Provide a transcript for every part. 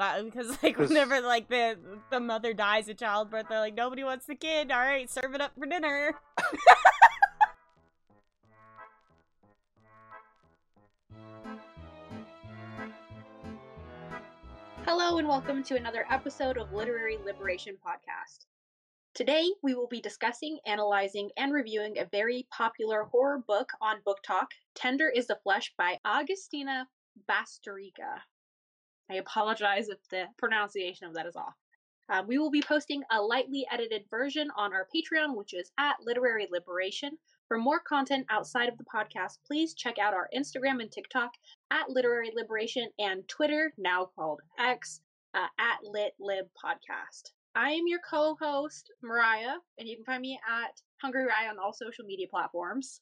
Because um, like 'Cause- whenever like the the mother dies at childbirth, they're like nobody wants the kid. All right, serve it up for dinner. Hello, and welcome to another episode of Literary Liberation Podcast. Today, we will be discussing, analyzing, and reviewing a very popular horror book on BookTok Tender is the Flesh by Augustina Bazterrica. I apologize if the pronunciation of that is off. Uh, we will be posting a lightly edited version on our Patreon, which is at Literary Liberation. For more content outside of the podcast, please check out our Instagram and TikTok at Literary Liberation and Twitter, now called X, uh, at Lit Lib Podcast. I am your co-host Mariah, and you can find me at Hungry Rye on all social media platforms.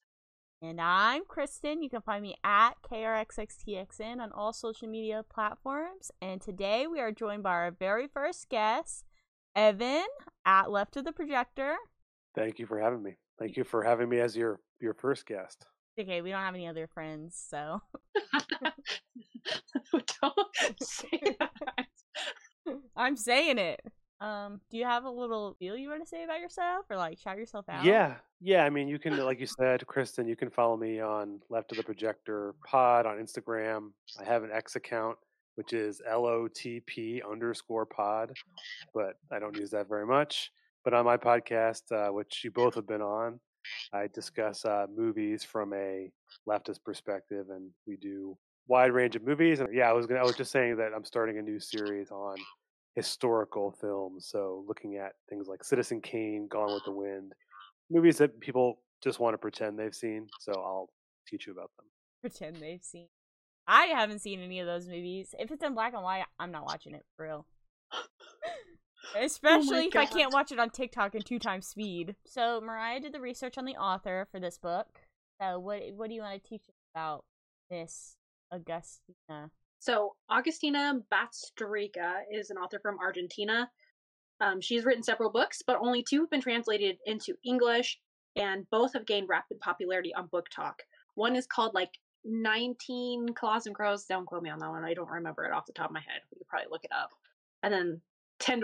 And I'm Kristen. You can find me at KRXXTXN on all social media platforms. And today we are joined by our very first guest, Evan, at Left of the Projector. Thank you for having me. Thank you for having me as your your first guest. Okay, we don't have any other friends, so Don't say that. I'm saying it. Um, do you have a little deal you want to say about yourself, or like shout yourself out? Yeah, yeah. I mean, you can, like you said, Kristen, you can follow me on Left of the Projector Pod on Instagram. I have an X account, which is LOTP underscore pod, but I don't use that very much. But on my podcast, uh, which you both have been on, I discuss uh, movies from a leftist perspective, and we do wide range of movies. And yeah, I was gonna, I was just saying that I'm starting a new series on historical films. So looking at things like Citizen Kane, Gone with the ah. Wind, movies that people just want to pretend they've seen. So I'll teach you about them. pretend they've seen. I haven't seen any of those movies. If it's in black and white, I'm not watching it for real. Oh Especially if I can't watch it on TikTok in two times speed. So Mariah did the research on the author for this book. So what what do you want to teach us about Miss Augustina? So, Augustina Bazterrica is an author from Argentina. Um, she's written several books, but only two have been translated into English, and both have gained rapid popularity on BookTok. One is called like 19 Claws and Crows. Don't quote me on that one. I don't remember it off the top of my head. We could probably look it up. And then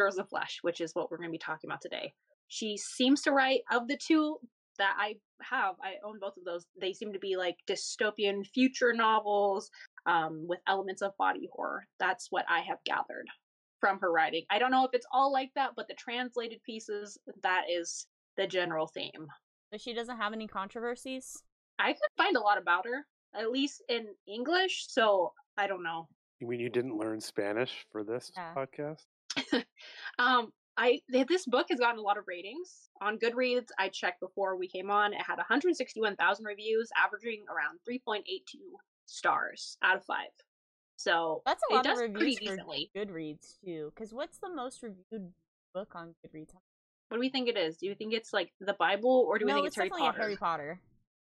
as the Flesh, which is what we're going to be talking about today. She seems to write, of the two that I have, I own both of those. They seem to be like dystopian future novels um, with elements of body horror. That's what I have gathered from her writing. I don't know if it's all like that, but the translated pieces, that is the general theme. So she doesn't have any controversies. I could find a lot about her, at least in English, so I don't know. You mean you didn't learn Spanish for this Yeah. podcast? Um, I this book has gotten a lot of ratings on Goodreads. I checked before we came on. It had 161,000 reviews, averaging around 3.82 stars out of five. So That's a it lot of does pretty reviews for decently. Goodreads too. Because what's the most reviewed book on Goodreads? What do we think it is? Do you think it's like the Bible, or do we no, think it's it's Harry definitely Potter? Harry Potter.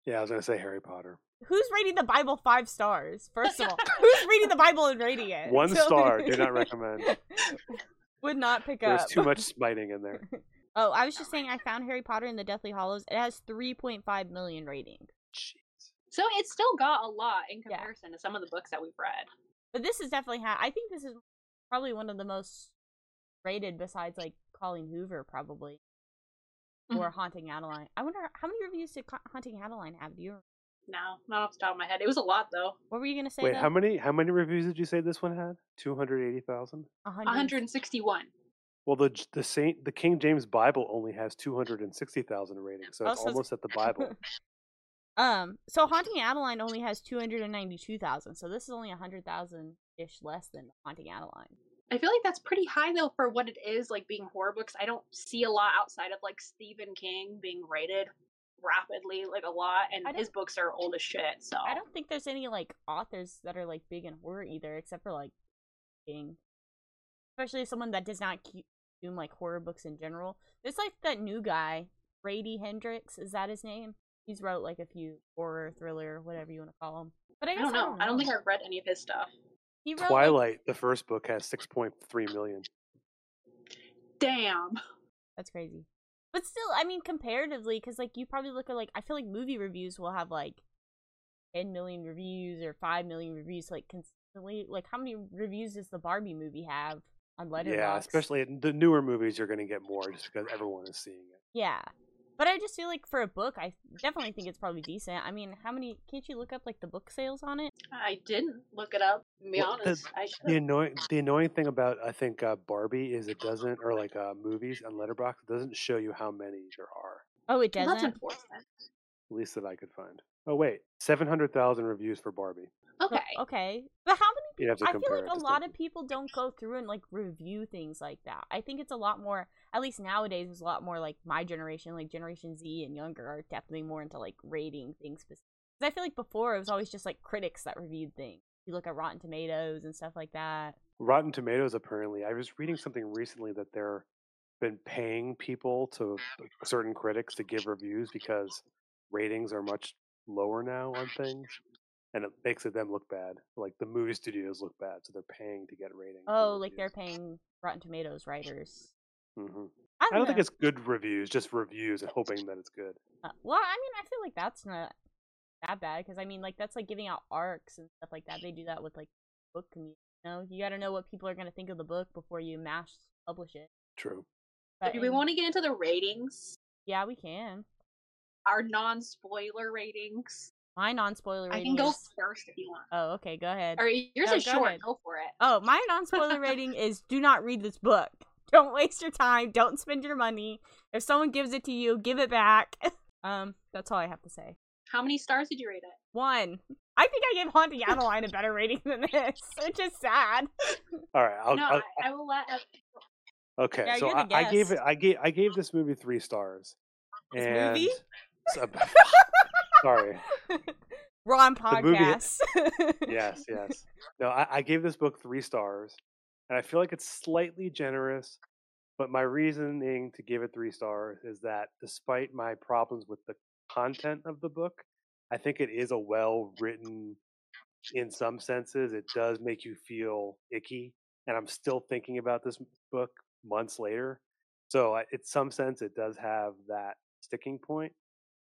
Yeah, I was gonna say Harry Potter. Who's rating the Bible five stars? First of all, who's reading the Bible and rating it? One So- star. Do not recommend. Would not pick There's up. There's too much smiting in there. Oh, I was just saying, I found Harry Potter and the Deathly Hallows. It has 3.5 million ratings. Jeez. So it's still got a lot in Yeah. comparison to some of the books that we've read. But this is definitely ha- I think this is probably one of the most rated besides like Colleen Hoover, probably, or mm-hmm. Haunting Adeline. I wonder how many reviews did Haunting Adeline have? Do you? No, not off the top of my head. It was a lot though. What were you gonna say? Wait, though? how many how many reviews did you say this one had? Two hundred eighty thousand. One hundred sixty one. Well, the the Saint the King James Bible only has two hundred and sixty thousand ratings, so Oh, it's so it's- almost at the Bible. Um, so Haunting Adeline only has 292,000, so this is only a 100,000 ish less than Haunting Adeline. I feel like that's pretty high though for what it is, like being horror books. I don't see a lot outside of like Stephen King being rated rapidly, like a lot, and his books are old as shit. So I don't think there's any like authors that are like big in horror either, except for like King. Especially someone that does not consume like horror books in general. There's like that new guy, Grady Hendrix. Is that his name? He's wrote like a few horror, thriller, whatever you want to call them. But I, I guess don't know. I don't think I've read any of his stuff. he wrote like- Twilight, the first book, has six point three million. Damn. That's crazy. But still, I mean, comparatively, because like you probably look at like I feel like movie reviews will have like ten million reviews or five million reviews like recently. Like, how many reviews does the Barbie movie have on Letterboxd? Yeah, especially the newer movies, you're going to get more just because everyone is seeing it. Yeah. But I just feel like for a book, I definitely think it's probably decent. I mean, how many? Can't you look up like the book sales on it? I didn't look it up. To be Well, the- honest, I should. The annoying, the annoying thing about I think uh, Barbie is it doesn't, or like uh, movies on Letterboxd it doesn't show you how many there are. Oh, it Well, that's doesn't. unfortunate. At least that I could find. Oh wait, seven hundred thousand reviews for Barbie. Okay. Okay. But how many You have to I feel like a lot of people don't go through and like review things like that. I think it's a lot more, at least nowadays, it's a lot more like my generation, like Generation Z and younger, are definitely more into like rating things. Because I feel like before it was always just like critics that reviewed things. You look at Rotten Tomatoes and stuff like that. Rotten Tomatoes apparently. I was reading something recently that they're been paying people to certain critics to give reviews because ratings are much lower now on things, and it makes it them look bad. Like the movie studios look bad, so they're paying to get ratings. Oh, like they're paying Rotten Tomatoes writers. Mhm. I I don't, don't think it's good reviews, just reviews and hoping that it's good. Uh, well, I mean, I feel like that's not that bad because I mean, like that's like giving out arcs and stuff like that. They do that with like book community. You know, you got to know what people are gonna think of the book before you mass publish it. True. But do we in- want to get into the ratings? Yeah, we can. Our non-spoiler ratings. My non-spoiler I rating can go is. first if you want. Oh, okay, go ahead. Or yours No, is go short. ahead. Go for it. Oh, my non-spoiler rating is: do not read this book. Don't waste your time. Don't spend your money. If someone gives it to you, give it back. um, that's all I have to say. How many stars did you rate it? One. I think I gave Haunting Adeline a better rating than this, which is sad. All right. I'll, no, I'll, I, I will let. okay. Yeah, so I, I gave it. I gave. I gave this movie three stars. This and movie? So- sorry. We're on podcast. Yes. Yes. No, I, I gave this book three stars, and I feel like it's slightly generous. But my reasoning to give it three stars is that despite my problems with the content of the book, I think it is a well written. In some senses, it does make you feel icky, and I'm still thinking about this book months later. So, I- in some sense, it does have that sticking point.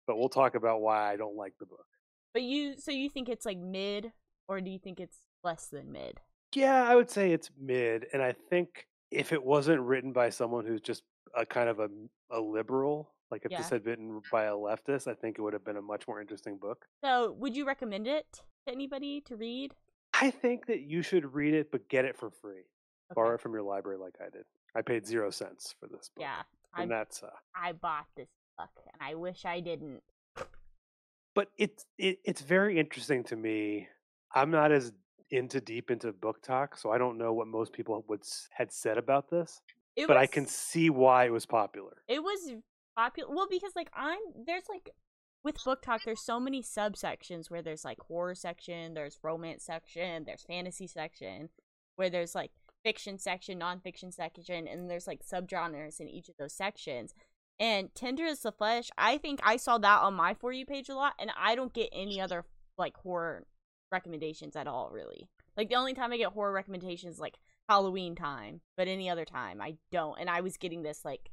But we'll talk about why I don't like the book. But you, so you think it's like mid, or do you think it's less than mid? Yeah, I would say it's mid, and I think if it wasn't written by someone who's just a kind of a, a liberal, like if Yeah. this had been by a leftist, I think it would have been a much more interesting book. So, would you recommend it to anybody to read? I think that you should read it, but get it for free. Borrow it from your library, like I did. I paid zero cents for this book. Yeah, I and that's uh, I bought this book, and I wish I didn't. but it's it, it's very interesting to me. I'm not as into deep into BookTok, so I don't know what most people would had said about this. It but I can see why it was popular. It was popular. Well, because like I'm there's like with BookTok, there's so many subsections where there's like horror section, there's romance section, there's fantasy section, where there's like fiction section, nonfiction section, and there's like subgenres in each of those sections. And Tender is the Flesh, I think I saw that on my For You page a lot, and I don't get any other like horror recommendations at all, really. Like the only time I get horror recommendations is like Halloween time, but any other time I don't. And I was getting this like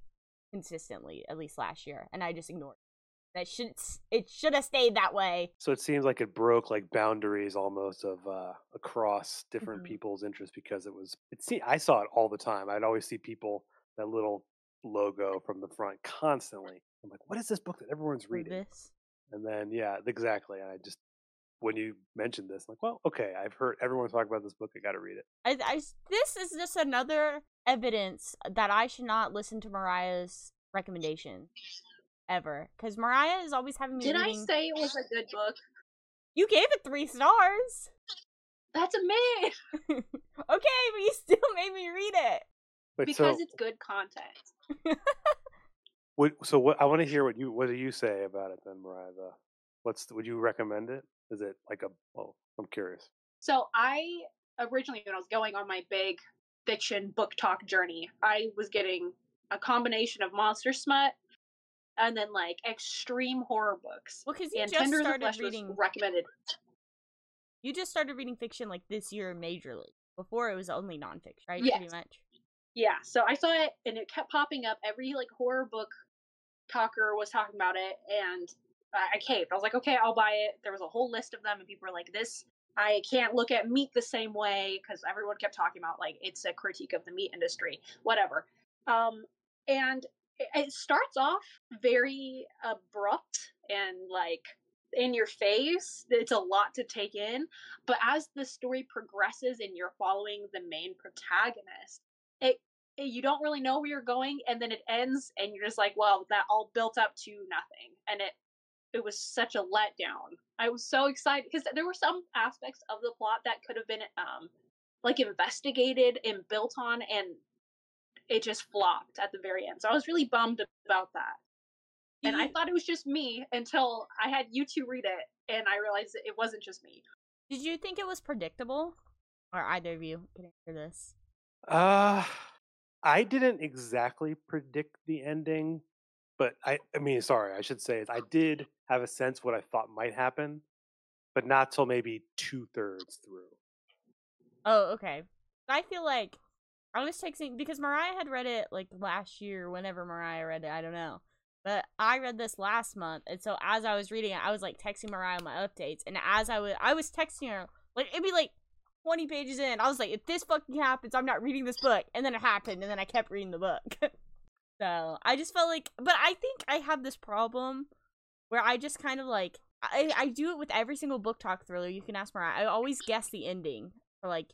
consistently, at least last year, and I just ignored it. That should it should have stayed that way. So it seems like it broke like boundaries almost of uh, across different Mhm. people's interests because it was. It see, I saw it all the time. I'd always see people that little logo from the front constantly. I'm like, what is this book that everyone's for reading? This. And then yeah, exactly. And I just when you mentioned this, I'm like, well, okay, I've heard everyone talk about this book. I got to read it. I, I s- this is just another evidence that I should not listen to Mariah's recommendation ever, because Mariah is always having me Did I say it was a good book? you gave it three stars. That's a mid okay, but you still made me read it. But because so, it's good content. What, so what? I want to hear what you what do you say about it then, Mariah? The, what's the, would you recommend it? Is it like a? Well, I'm curious. So I originally, when I was going on my big fiction BookTok journey, I was getting a combination of monster smut and then like extreme horror books. Well, because you and just Tender started reading. recommended. You just started reading fiction like this year majorly. Before it was only nonfiction, right? Yes. Pretty much. Yeah, so I saw it and it kept popping up. Every like horror book talker was talking about it, and I I caved. I was like, okay, I'll buy it. There was a whole list of them, and people were like, this I can't look at meat the same way because everyone kept talking about like it's a critique of the meat industry, whatever. Um, and it, it starts off very abrupt and like in your face. It's a lot to take in, but as the story progresses and you're following the main protagonist, it you don't really know where you're going and then it ends and you're just like well that all built up to nothing and it it was such a letdown. I was so excited because there were some aspects of the plot that could have been um like investigated and built on and it just flopped at the very end so i was really bummed about that. And i thought it was just me until i had you two read it and i realized it wasn't just me. Did you think it was predictable? Or either of you can answer this uh I didn't exactly predict the ending, but I I mean, sorry, I should say I did have a sense what I thought might happen, but not till maybe two thirds through. Oh, okay. I feel like I was texting because Mariah had read it like last year, whenever Mariah read it, I don't know. But I read this last month, and so as I was reading it, I was like texting Mariah my updates, and as I was, I was texting her like it'd be like 20 pages in, I was like, if this fucking happens, I'm not reading this book. And then it happened, and then I kept reading the book. so I just felt like, but I think I have this problem where I just kind of like, I, I do it with every single BookTok thriller. You can ask Mariah. I always guess the ending for like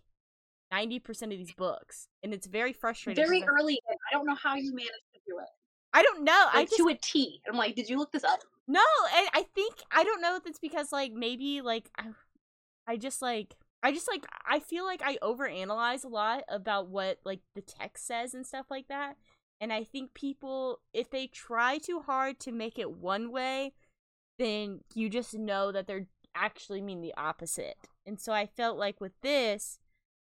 90% of these books. And it's very frustrating. Very early. I don't know how you managed to do it. I don't know. Like I just, to a T. I'm like, did you look this up? No, I, I think I don't know if it's because like maybe like I, I just like I just like I feel like I overanalyze a lot about what like the text says and stuff like that. And I think people if they try too hard to make it one way, then you just know that they're actually mean the opposite. And so I felt like with this,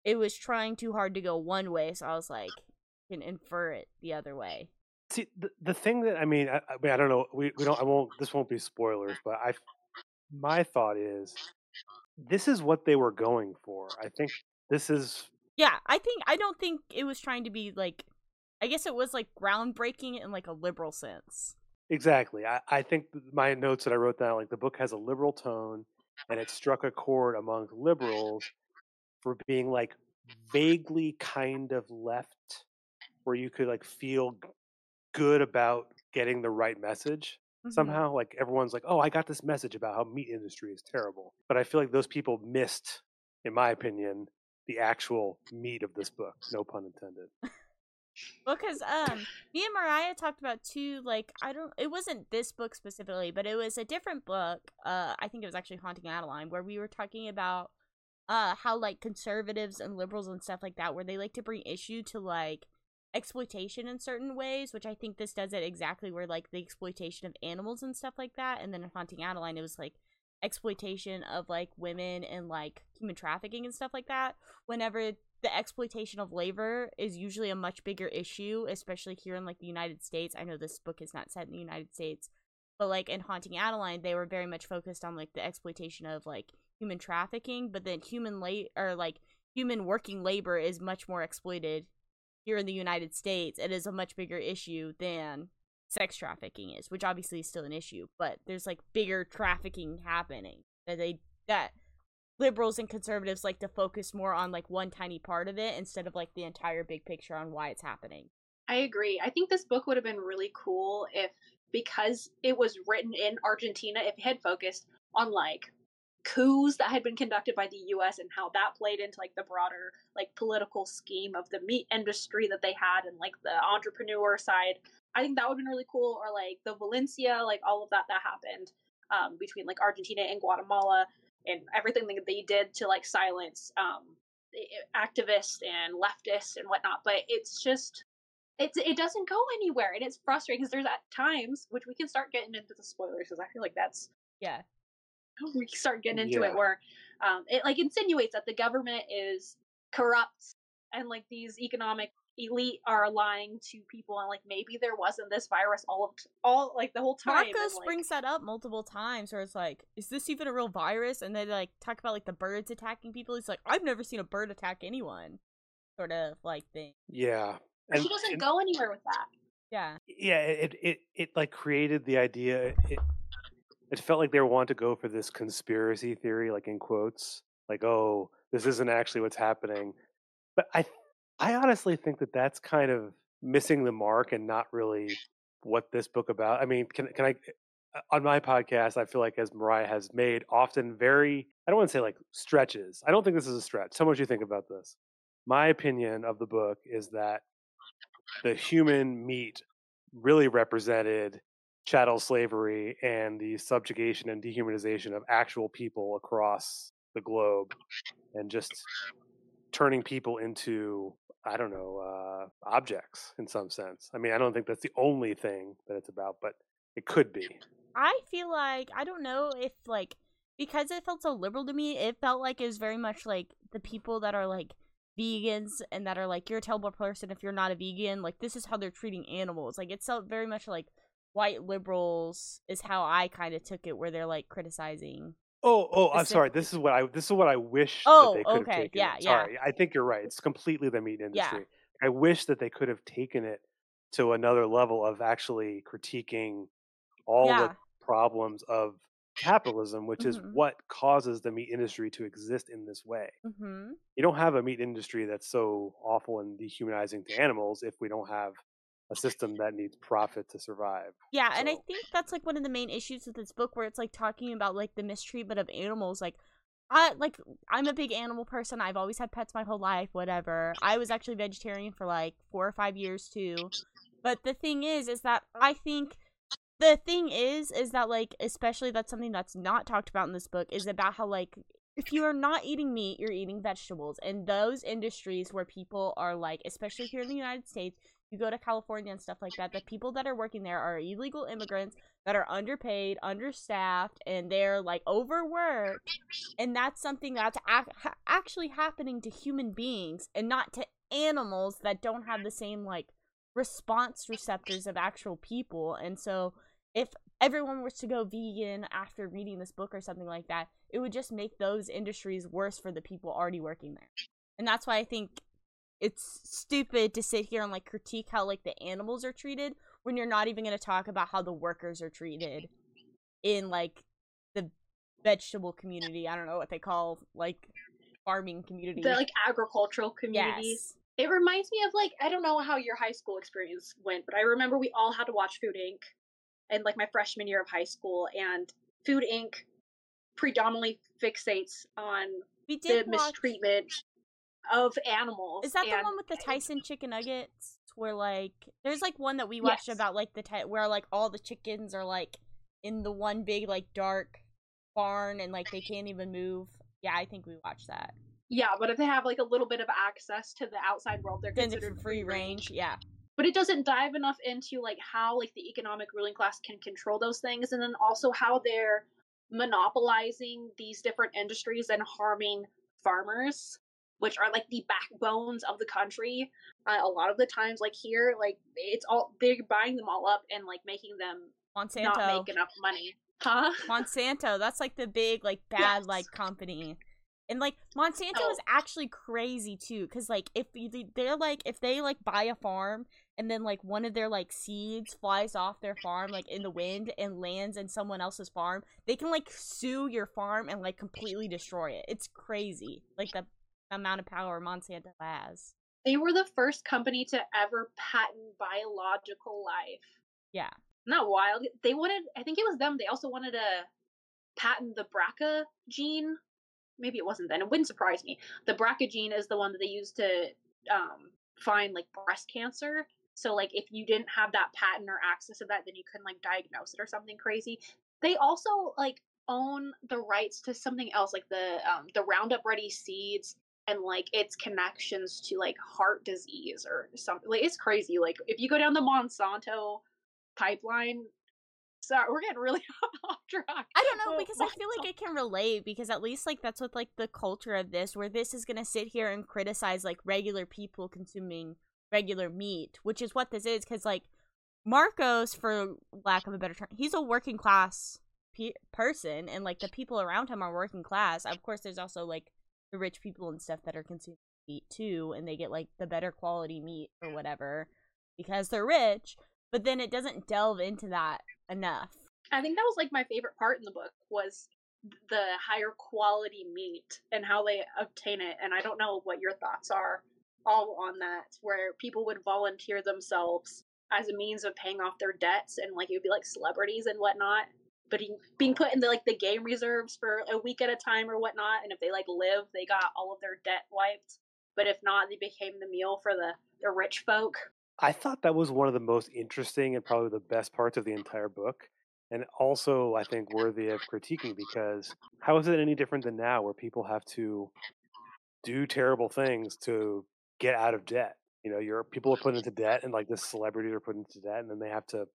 it was trying too hard to go one way, so I was like can infer it the other way. See, the, the thing that I mean, I, I mean, I don't know. We we don't. I won't. This won't be spoilers, but I. My thought is this is what they were going for. I think this is Yeah, I think I don't think it was trying to be like I guess it was like groundbreaking in like a liberal sense. Exactly. I, I think my notes that I wrote down, like the book has a liberal tone and it struck a chord among liberals for being like vaguely kind of left where you could like feel good about getting the right message mm-hmm. somehow. Like everyone's like, "Oh, I got this message about how meat industry is terrible," but I feel like those people missed, in my opinion, the actual meat of this book. No pun intended. well, because um me and mariah talked about two like i don't it wasn't this book specifically but it was a different book uh i think it was actually haunting adeline where we were talking about uh how like conservatives and liberals and stuff like that where they like to bring issue to like exploitation in certain ways, which I think this does it exactly where like the exploitation of animals and stuff like that. And then in Haunting Adeline, it was like exploitation of like women and like human trafficking and stuff like that. Whenever the exploitation of labor is usually a much bigger issue, especially here in like the United States. I know this book is not set in the United States, but like in Haunting Adeline, they were very much focused on like the exploitation of like human trafficking, but then human late or like human working labor is much more exploited here in the United States, it is a much bigger issue than sex trafficking is, which obviously is still an issue, but there's like bigger trafficking happening that they that liberals and conservatives like to focus more on like one tiny part of it instead of like the entire big picture on why it's happening. I agree. I think this book would have been really cool if because it was written in Argentina, if it had focused on like coups that had been conducted by the US and how that played into like the broader like political scheme of the meat industry that they had and like the entrepreneur side. I think that would have been really cool or like the Valencia, like all of that that happened um, between like Argentina and Guatemala and everything that they did to like silence um, activists and leftists and whatnot. But it's just it's it doesn't go anywhere and it's frustrating because there's at times which we can start getting into the spoilers because I feel like that's yeah we start getting into yeah. it where um, it like insinuates that the government is corrupt and like these economic elite are lying to people and like maybe there wasn't this virus all of t- all like the whole time. Marcos like, brings that up multiple times where it's like, is this even a real virus? And they like talk about like the birds attacking people. He's like, I've never seen a bird attack anyone, sort of like thing. Yeah, and he doesn't and, go anywhere with that. Yeah, yeah. It it it like created the idea. It, it felt like they wanted to go for this conspiracy theory, like in quotes, like oh this isn't actually what's happening. But i i honestly think that that's kind of missing the mark and not really what this book about i mean can can i uh, on my podcast i feel like as mariah has made often very i don't want to say like stretches i don't think this is a stretch tell me what you think about this. My opinion of the book is that the human meat really represented chattel slavery and the subjugation and dehumanization of actual people across the globe and just turning people into i don't know uh, objects in some sense i mean i don't think that's the only thing that it's about but it could be I feel like I don't know if like because it felt so liberal to me, it felt like it was very much like the people that are like vegans and that are like you're a terrible person if you're not a vegan. Like this is how they're treating animals. Like it felt very much like white liberals is how I kind of took it, where they're like criticizing. oh oh i'm sorry this is what i this is what i wish Oh, that they could okay, have taken yeah, it. yeah. sorry i think you're right it's completely the meat Yeah. industry i wish that they could have taken it to another level of actually critiquing all Yeah. the problems of capitalism which is Mhm. what causes the meat industry to exist in this way Mm-hmm. you don't have a meat industry that's so awful and dehumanizing to animals if we don't have a system that needs profit to survive Yeah, and I think that's like one of the main issues with this book, where it's like talking about like the mistreatment of animals. Like, I like I'm a big animal person. I've always had pets my whole life. Whatever. I was actually vegetarian for like four or five years too. But the thing is, is that I think the thing is, is that like especially that's something that's not talked about in this book is about how like if you are not eating meat, you're eating vegetables, and those industries where people are like, especially here in the United States you go to California and stuff like that, the people that are working there are illegal immigrants that are underpaid, understaffed, and they're like overworked. And that's something that's ac- actually happening to human beings and not to animals that don't have the same like response receptors of actual people. And so if everyone was to go vegan after reading this book or something like that, it would just make those industries worse for the people already working there. And that's why I think it's stupid to sit here and like critique how like the animals are treated when you're not even going to talk about how the workers are treated in like the vegetable community. I don't know what they call like farming community. The like agricultural community. yes. It reminds me of like I don't know how your high school experience went, but I remember we all had to watch Food Inc. and like my freshman year of high school, and Food Inc. predominantly fixates on the watch. mistreatment of animals. Is that the one with the Tyson chicken nuggets? Where like there's like one that we watched Yes. about like the ty- where like all the chickens are like in the one big like dark barn and like they can't even move. Yeah, I think we watched that. Yeah, but if they have like a little bit of access to the outside world, they're Then considered free range. Yeah. but it doesn't dive enough into like how like the economic ruling class can control those things and then also how they're monopolizing these different industries and harming farmers which are like the backbones of the country uh, a lot of the times like here like it's all they're buying them all up and like making them Monsanto. not make enough money huh Monsanto, that's like the big like bad Yes. like company. And like Monsanto Oh. is actually crazy too cuz like if they're like if they like buy a farm and then like one of their like seeds flies off their farm like in the wind and lands in someone else's farm, they can like sue your farm and like completely destroy it. It's crazy. Like the amount of power Monsanto has. they were the first company to ever patent biological life Yeah. not wild. They wanted, I think it was them. They also wanted to patent the BRCA gene. Maybe it wasn't then. It wouldn't surprise me. The BRCA gene is the one that they use to um, find like breast cancer. So like if you didn't have that patent or access to that, then you couldn't like diagnose it or something crazy. They also like own the rights to something else, like the um, the Roundup Ready seeds and like its connections to like heart disease or something. Like it's crazy. Like if you go down the Monsanto pipeline. Sorry, we're getting really off track. I don't know Well, because I feel like Monsanto- it can relate because at least like that's what like the culture of this where this is gonna sit here and criticize like regular people consuming regular meat, which is what this is because like Marcos, for lack of a better term, he's a working class pe- person and like the people around him are working class. Of course, there's also like the rich people and stuff that are consuming meat too, and they get like the better quality meat or mm. whatever because they're rich. But then it doesn't delve into that enough. I think that was like my favorite part in the book was the higher quality meat and how they obtain it. And I don't know what your thoughts are all on that, where people would volunteer themselves as a means of paying off their debts and like it would be like celebrities and whatnot. But being put in the like the game reserves for a week at a time or whatnot, and if they like live, they got all of their debt wiped. But if not, they became the meal for the the rich folk. I thought that was one of the most interesting and probably the best parts of the entire book. And also, I think worthy of critiquing because how is it any different than now where people have to do terrible things to get out of debt? You know, your people are put into debt, and like the celebrities are put into debt, and then they have to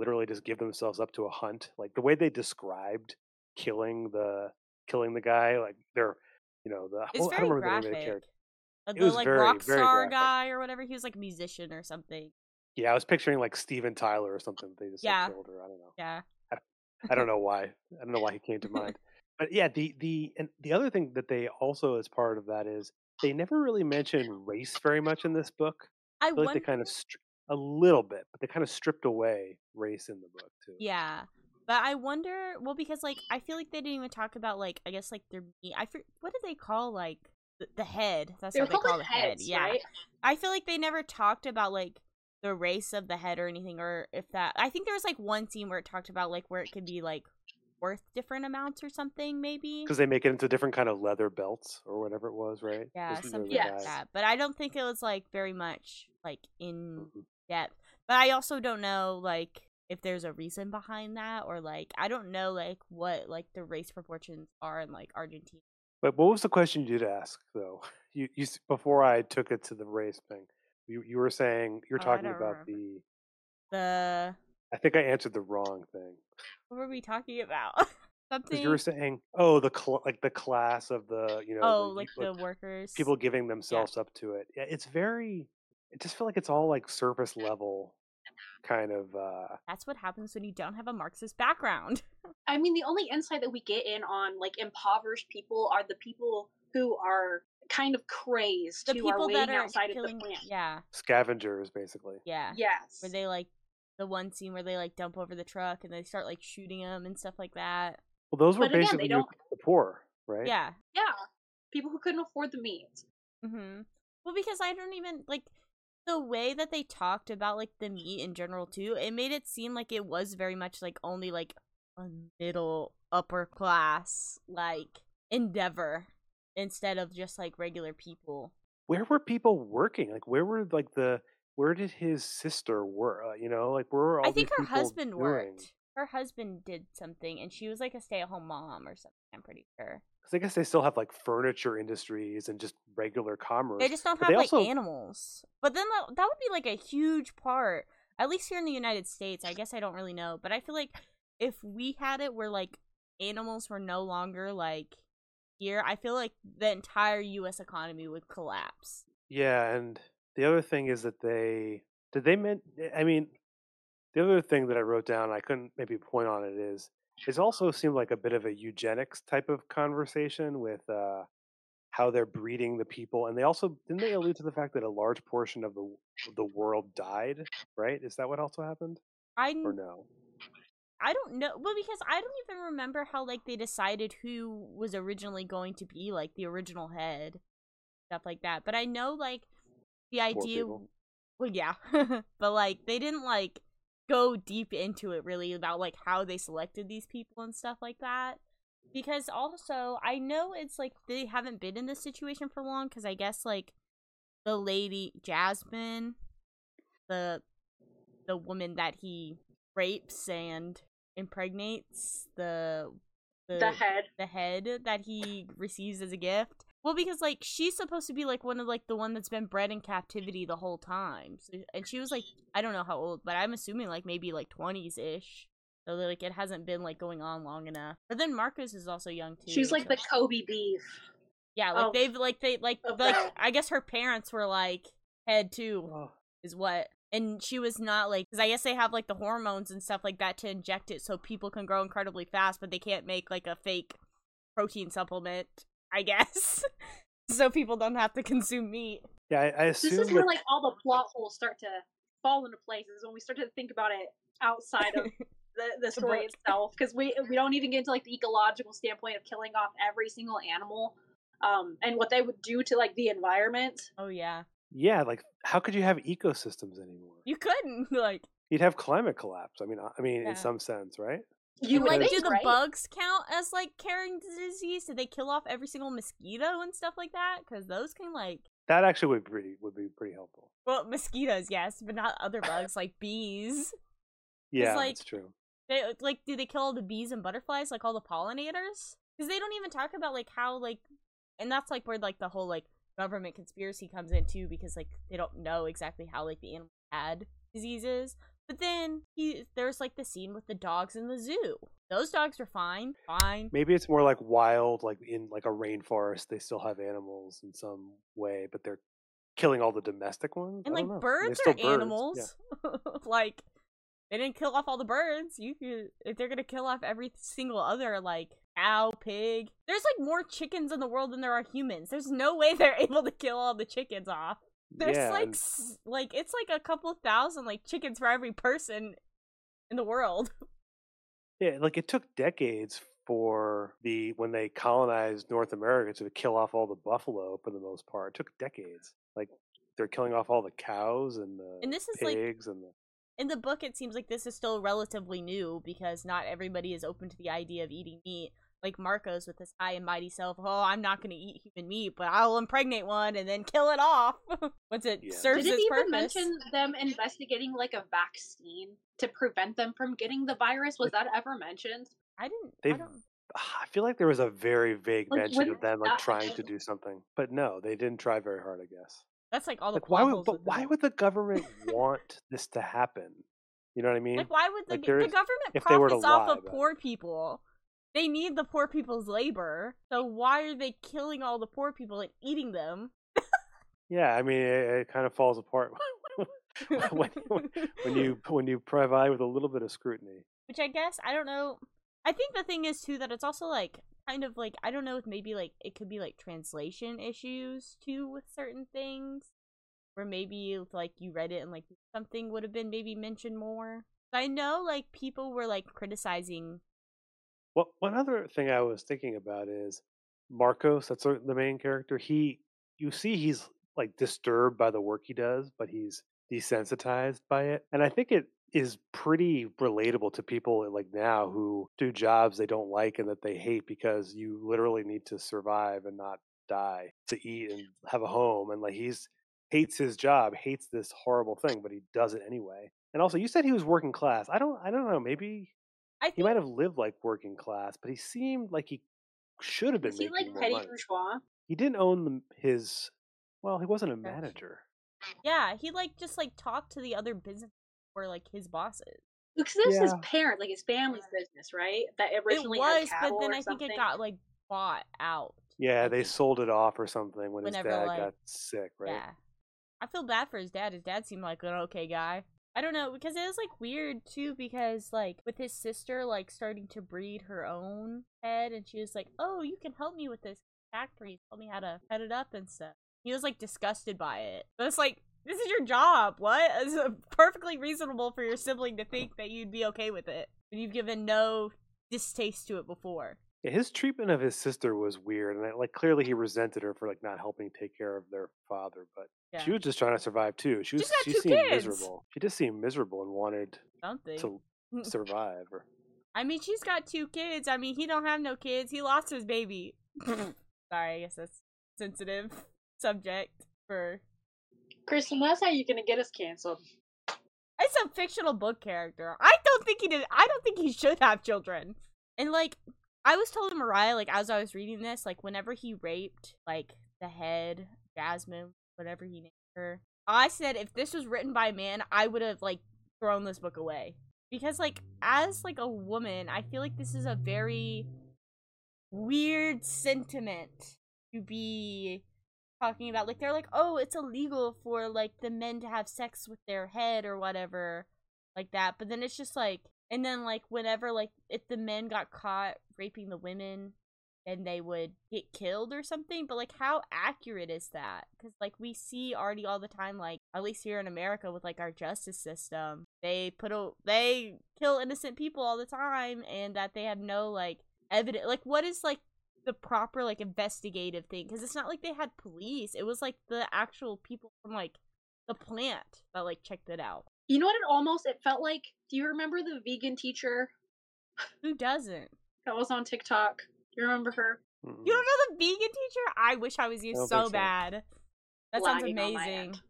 literally just give themselves up to a hunt. Like the way they described killing the killing the guy, like they're you know the it's I very don't remember the name of the graphic. character. Uh, The like very, rock very star graphic. guy or whatever. He was like a musician or something. Yeah, I was picturing like Steven Tyler or something. They just like, Yeah. killed her. I don't know. Yeah. I don't know why. I don't know why he came to mind. But yeah, the the and the other thing that they also as part of that is they never really mention race very much in this book. I I feel like they kind of stri- a little bit, but they kind of stripped away race in the book too. Yeah. But I wonder, well, because like I feel like they didn't even talk about like I guess like their. I for, what do they call like the, the head? That's They what they call the head. heads, Yeah. right? I feel like they never talked about like the race of the head or anything, or if that. I think there was like one scene where it talked about like where it could be like worth different amounts or something, maybe. Because they make it into different kind of leather belts or whatever it was, right? Yeah, something like that. But I don't think it was like very much like in mm-hmm. Depth. But I also don't know like if there's a reason behind that or like I don't know like what like the race proportions are in like Argentina. But what was the question you did ask though? You you before I took it to the race thing. You you were saying you were Oh, talking about remember. the. The I think I answered the wrong thing. what were we talking about? Something. you were saying, oh, the cl- like the class of the you know oh, the, like y- the workers. people giving themselves up to it. Yeah, it's very. I just feel like it's all like surface level, kind of. uh That's what happens when you don't have a Marxist background. I mean, the only insight that we get in on like impoverished people are the people who are kind of crazed, The who people waiting that are outside killing. of the plant. Yeah, Scavengers, basically. yeah. Yes. Where they like the one scene where they like dump over the truck and they start like shooting them and stuff like that. Well, those were But again, they basically don't- the poor, right? Yeah. yeah, people who couldn't afford the meat. Mm-hmm. Well, because I don't even like the way that they talked about like the meat in general too. It made it seem like it was very much like only like a middle upper class like endeavor instead of just like regular people. Where were people working? Like, where were like the? Where did his sister work? Uh, you know, like where were all I think her husband doing? worked. Her husband did something, and she was like a stay-at-home mom or something. I'm pretty sure. Because I guess they still have like furniture industries and just regular commerce. They just don't But have like also- animals. But then that, that would be like a huge part. At least here in the United States, I guess I don't really know, but I feel like if we had it where like animals were no longer like here, I feel like the entire US economy would collapse. Yeah, and the other thing is that they did they meant. I mean, the other thing that I wrote down, I couldn't maybe point on it is it also seemed like a bit of a eugenics type of conversation with uh, how they're breeding the people, and they also didn't they allude to the fact that a large portion of the the world died, right? Is that what also happened, I or no? I don't know. Well, because I don't even remember how like they decided who was originally going to be like the original head, stuff like that. But I know like the idea. Well, yeah, but like they didn't like go deep into it really about like how they selected these people and stuff like that. Because also, I know it's like they haven't been in this situation for long. Because I guess like the lady Jasmine, the the woman that he rapes and impregnates the The head. the head that he receives as a gift. Well, because like she's supposed to be like one of like the one that's been bred in captivity the whole time, so, and she was like I don't know how old, but I'm assuming like maybe like twenties ish. So like it hasn't been like going on long enough. But then Marcos is also young too. She's like so- the Kobe beef. yeah, like of- they've like they like of like. I guess her parents were like head too Oh, is what and she was not like because i guess they have like the hormones and stuff like that to inject it so people can grow incredibly fast but they can't make like a fake protein supplement i guess so people don't have to consume meat yeah, I, I This is where like all the plot holes start to fall into place. Is when we start to think about it outside of the, the The story itself because we we don't even get into like the ecological standpoint of killing off every single animal um and what they would do to like the environment Oh yeah, Yeah, like how could you have ecosystems anymore? you couldn't like. You'd have climate collapse. I mean, I I mean, Yeah. in some sense, right? You and, like, think, do the right? bugs count as like carrying the disease? Did they kill off every single mosquito and stuff like that? Because those can like, That actually would be pretty, would be pretty helpful. well, mosquitoes, yes, but not other bugs like bees. Yeah, like- that's true. They uh, like, do they kill all the bees and butterflies, like all the pollinators? Because they don't even talk about like how like, and that's like where like the whole like government conspiracy comes in too, because like they don't know exactly how like the animal had diseases. But then he there's like the scene with the dogs in the zoo. Those dogs are fine, fine. Maybe it's more like wild, like in like a rainforest. They still have animals in some way, but they're killing all the domestic ones. And like know. Birds are birds, yeah. animals. like they didn't kill off all the birds. You could if they're gonna kill off every single other like cow, pig. There's like more chickens in the world than there are humans. There's no way they're able to kill all the chickens off. There's yeah, like and- like it's like a couple thousand like chickens for every person in the world. Yeah, like it took decades for the when they colonized North America to kill off all the buffalo for the most part. It took decades. Like they're killing off all the cows and the And this is, like, pigs and the in the book it seems like this is still relatively new because not everybody is open to the idea of eating meat like marcos with his high and mighty self oh i'm not going to eat human meat but i'll impregnate one and then kill it off once it Yeah. serves Did it its even purpose mention them investigating like a vaccine to prevent them from getting the virus? Was that ever mentioned? i didn't I They've- don't, I feel like there was a very vague Like, mention of them like trying to do something, but no, they didn't try very hard. I guess. that's like all the Like why would but the why would the government want this to happen? You know what I mean? like why would the, like, the government if they were to profits off lie of about poor people they need the poor people's labor so why are they killing all the poor people and eating them yeah, I mean it, it kind of falls apart when, when you when you provide with a little bit of scrutiny. Which I guess I don't know. I think the thing is too that it's also like kind of like I don't know if maybe like it could be like translation issues too with certain things, where maybe like you read it and like something would have been maybe mentioned more. I know like people were like criticizing. What one other thing I was thinking about is Marcos. That's the the main character. He, you see, he's like disturbed by the work he does, but he's desensitized by it, and I think it is pretty relatable to people like now who do jobs they don't like and that they hate because you literally need to survive and not die to eat and have a home and like he's hates his job hates this horrible thing but he does it anyway and also you said he was working class i don't i don't know maybe I he might have lived like working class, but he seemed like he should have been Is he like petty money. bourgeois? He didn't own the, his. Well, he wasn't a manager. yeah he like just like talked to the other business or like his bosses. Because this is his Yeah. parent, like his family's business, right? That originally It was, but then I think it got like bought out. Yeah, they sold it off or something when Whenever, his dad like- got sick, right? Yeah. I feel bad for his dad. His dad seemed like an okay guy. I don't know, because it was like weird too, because like with his sister like starting to breed her own head and she was like, Oh, you can help me with this factory, tell me how to head it up and stuff. He was like disgusted by it. But it's like, this is your job. What? It's uh, perfectly reasonable for your sibling to think that you'd be okay with it. And you've given no distaste to it before. Yeah, his treatment of his sister was weird, and I, like clearly he resented her for like not helping take care of their father. But Yeah. she was just trying to survive too. She was She's got she two seemed kids. miserable. She just seemed miserable and wanted Something. to survive. Or I mean, she's got two kids. I mean, he don't have no kids. He lost his baby. Sorry, I guess that's sensitive subject for. Kristen, that's how you're gonna get us canceled. It's a fictional book character. I don't think he did. I don't think he should have children. And like, I was telling Mariah, like as I was reading this, like whenever he raped like the head Jasmine, whatever he named her, I said if this was written by a man, I would have like thrown this book away. Because like as like a woman, I feel like this is a very weird sentiment to be talking about. Like they're like oh it's illegal for like the men to have sex with their head or whatever like that. But then it's just like and then like whenever like if the men got caught raping the women and they would get killed or something. But like, how accurate is that? Because like we see already all the time, like at least here in America with like our justice system, they put a they kill innocent people all the time, and that they have no like evidence. Like, what is like the proper like investigative thing? Because it's not like they had police. It was like the actual people from like the plant that like checked it out. You know what? It almost it felt like. Do you remember the vegan teacher Who doesn't? That was on TikTok? You remember her? Mm-mm. You don't know the vegan teacher? I wish I was you I so so. bad. That sounds Lagging on my amazing.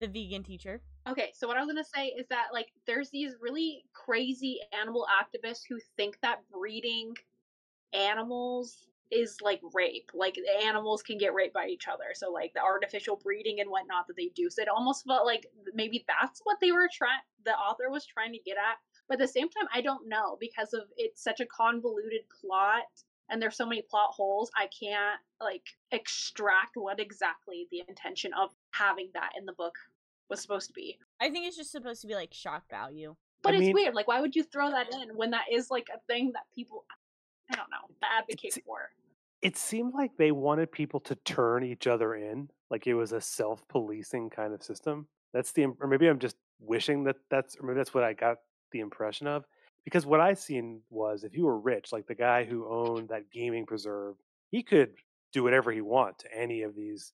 The vegan teacher. Okay, so what I was gonna say is that like there's these really crazy animal activists who think that breeding animals is like rape. Like the animals can get raped by each other. So like the artificial breeding and whatnot that they do. So it almost felt like maybe that's what they were trying the author was trying to get at. But at the same time, I don't know because of it's such a convoluted plot and there's so many plot holes. I can't like extract what exactly the intention of having that in the book was supposed to be. I think it's just supposed to be like shock value. But I it's mean- weird. Like, why would you throw that in when that is like a thing that people, I don't know, advocate for? It seemed like they wanted people to turn each other in, like it was a self-policing kind of system. That's the, or maybe I'm just wishing that that's, or maybe that's what I got the impression of. Because what I seen was, if you were rich, like the guy who owned that gaming preserve, he could do whatever he want to any of these.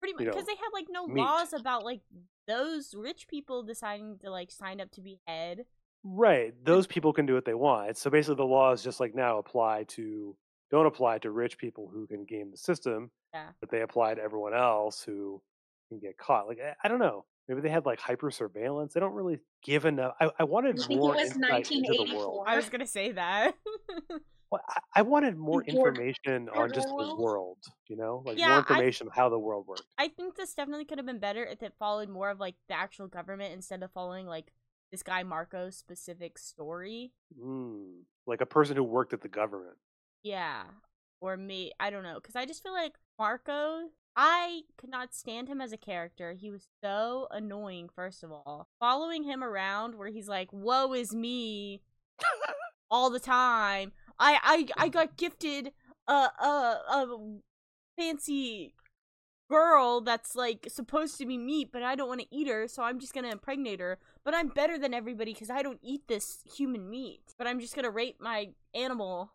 Pretty much because they had like no meat. laws about like those rich people deciding to like sign up to be head. Right, those people can do what they want. So basically, the laws just like now apply to don't apply to rich people who can game the system, Yeah. but they apply to everyone else who can get caught. Like I, I don't know. Maybe they had like hyper surveillance. They don't really give enough. I, I wanted I think it more was into the 1984. world. I was gonna say that. Well, I, I wanted more information on just the world. You know, like Yeah, more information on how the world worked. I think this definitely could have been better if it followed more of like the actual government instead of following like this guy Marcos' specific story. Mm, like a person who worked at the government. Yeah. Or me, I don't know, because I just feel like Marco, I could not stand him as a character. He was so annoying, first of all. Following him around where he's like, woe is me all the time. I I, I mm-hmm. got gifted a, a, a fancy girl that's like supposed to be meat, but I don't want to eat her, so I'm just gonna impregnate her. But I'm better than everybody because I don't eat this human meat. But I'm just gonna rape my animal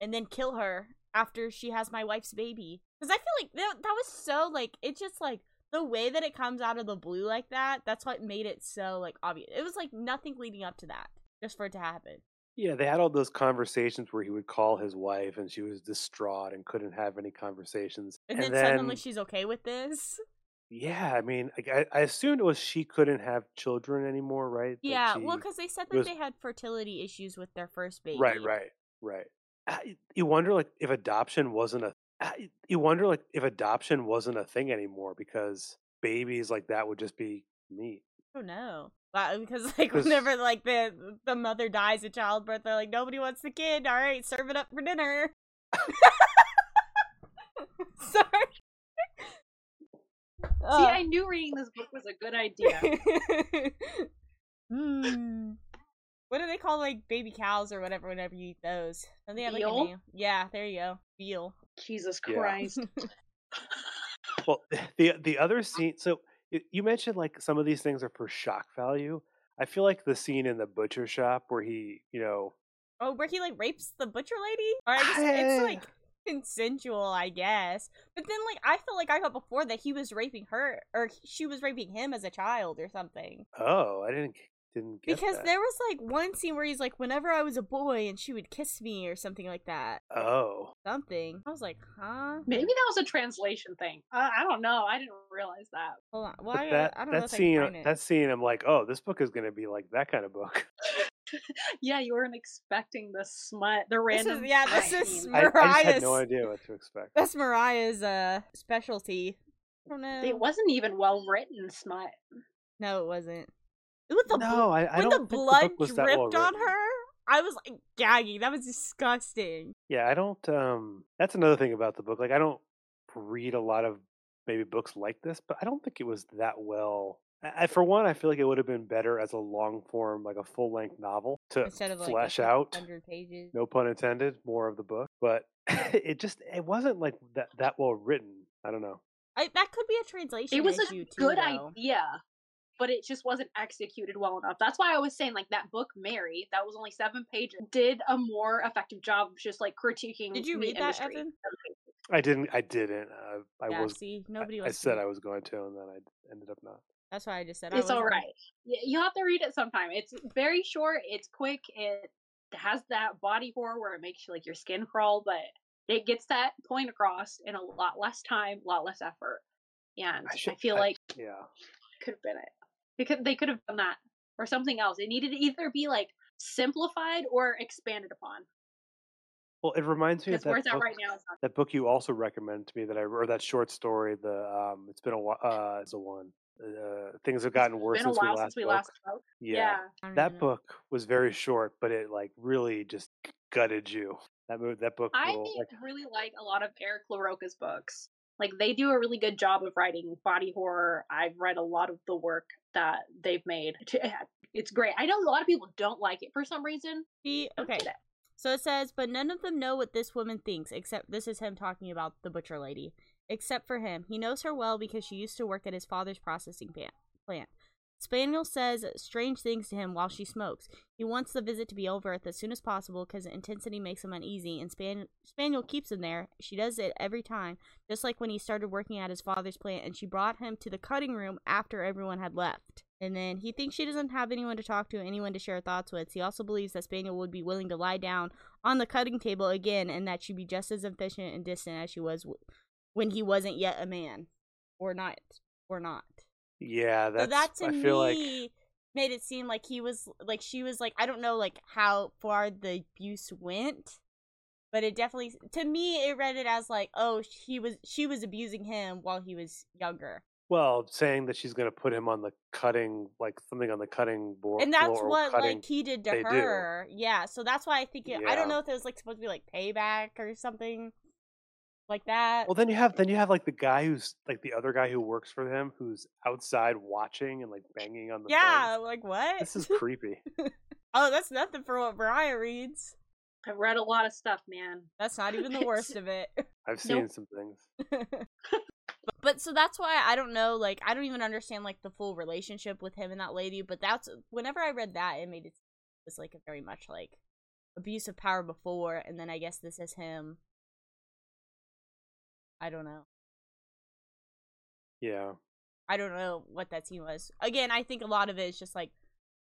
and then kill her after she has my wife's baby. Because I feel like that, that was so like it's just like the way that it comes out of the blue like that. That's what made it so like obvious. It was like nothing leading up to that just for it to happen. Yeah, they had all those conversations where he would call his wife and she was distraught and couldn't have any conversations. And, then, suddenly she's okay with this. yeah, I mean, I, I assumed it was she couldn't have children anymore, right? Yeah, she- well, because they said that was- they had fertility issues with their first baby. right, right, right. I- You wonder, like, if adoption wasn't a. I- You wonder, like, if adoption wasn't a thing anymore because babies like that would just be meat. I don't know. Wow, because like whenever like the the mother dies at childbirth, they're like nobody wants the kid. All right, serve it up for dinner. Sorry. See, I knew reading this book was a good idea. mm. What do they call like baby cows or whatever whenever you eat those? Don't they have like a name? Yeah, there you go. Veal. Jesus Yeah. Christ. Well, the the other uh-huh. scene. So you mentioned like some of these things are for shock value. I feel like the scene in the butcher shop where he, you know, Oh, where he like rapes the butcher lady? Or I guess it's like consensual, I guess. But then like I felt like I got before that he was raping her or she was raping him as a child or something. oh, I didn't didn't get Because that. there was like one scene where he's like, whenever I was a boy and she would kiss me or something like that. Oh, Something. I was like, huh? Maybe that was a translation thing. Uh, I don't know. I didn't realize that. Hold on. Well, I, that I don't that if scene can find it. that scene, I'm like, oh, this book is gonna be like that kind of book. Yeah, you weren't expecting the smut, the This is- random. yeah, this smut is scene. I, I just had no Mariah's- idea what to expect. That's Mariah's uh specialty. I don't know. It wasn't even well written smut. No, it wasn't. With the bl- no, I, I when don't the think the blood was well dripped on her, I was like gagging. That was disgusting. Yeah, I don't. Um, that's another thing about the book. Like, I don't read a lot of maybe books like this, but I don't think it was that well I, for one, I feel like it would have been better as a long form, like a full length novel to Instead of flesh a out. hundred pages. No pun intended. More of the book, but it just it wasn't like that that well written. I don't know. I, that could be a translation It was a too. good though. idea, but it just wasn't executed well enough. That's why I was saying like that book Mary, that was only seven pages, did a more effective job of just like critiquing. Did you meat read that, industry. Evan? I didn't. I didn't. Uh, I yeah, was. see, nobody I, was. said I was going to, and then I ended up not. That's why I just said I It's all wasn't- right. Y- You have to read it sometime. It's very short. It's quick. It has that body horror where it makes you like your skin crawl, but it gets that point across in a lot less time, a lot less effort. And I, should- feel I- like Yeah. could have been it. They could they could have done that or something else. It needed to either be like simplified or expanded upon. Well, it reminds me of Because that where it's at book, right now not. that book you also recommended to me that I or that short story. The um, it's been a while. Uh, it's a one. Uh, things have gotten worse Been a since we last since we last spoke. Yeah. Yeah. That even know. book was very short, but it like really just gutted you. That move, that book. I will, like, really like a lot of Eric LaRocca's books. Like they do a really good job of writing body horror. I've read a lot of the work that they've made. Eh, it's great. I know a lot of people don't like it for some reason. Don't okay. So it says, but none of them know what this woman thinks, except this is him talking about the butcher lady. Except for him. He knows her well because she used to work at his father's processing plant. Spanel says strange things to him while she smokes. He wants the visit to be over as soon as possible because intensity makes him uneasy, and Span- Spanel keeps him there. She does it every time, just like when he started working at his father's plant, and she brought him to the cutting room after everyone had left. And then he thinks she doesn't have anyone to talk to, anyone to share thoughts with. He also believes that Spanel would be willing to lie down on the cutting table again, and that she'd be just as efficient and distant as she was w- when he wasn't yet a man, or not, or not. Yeah, that's. so that to I feel like me made it seem like he was like she was like I don't know like how far the abuse went, but it definitely to me it read it as like oh he was she was abusing him while he was younger, well, saying that she's to put him on the cutting, like something on the cutting board, and that's what cutting. like he did to they do. her. Yeah, so that's why I think it, I don't know if it was like supposed to be like payback or something like that. Well, then you have then you have like the guy who's like the other guy who works for him, who's outside watching and like banging on the. yeah, thing. like what? This is creepy. oh, that's nothing for what Mariah reads. I've read a lot of stuff, man. That's not even the worst of it. I've seen Nope. some things. but, but so that's why I don't know. Like I don't even understand like the full relationship with him and that lady. But that's whenever I read that, it made it was like a very much like abuse of power before, and then I guess this is him. I don't know. Yeah. I don't know what that scene was. Again, I think a lot of it is just like,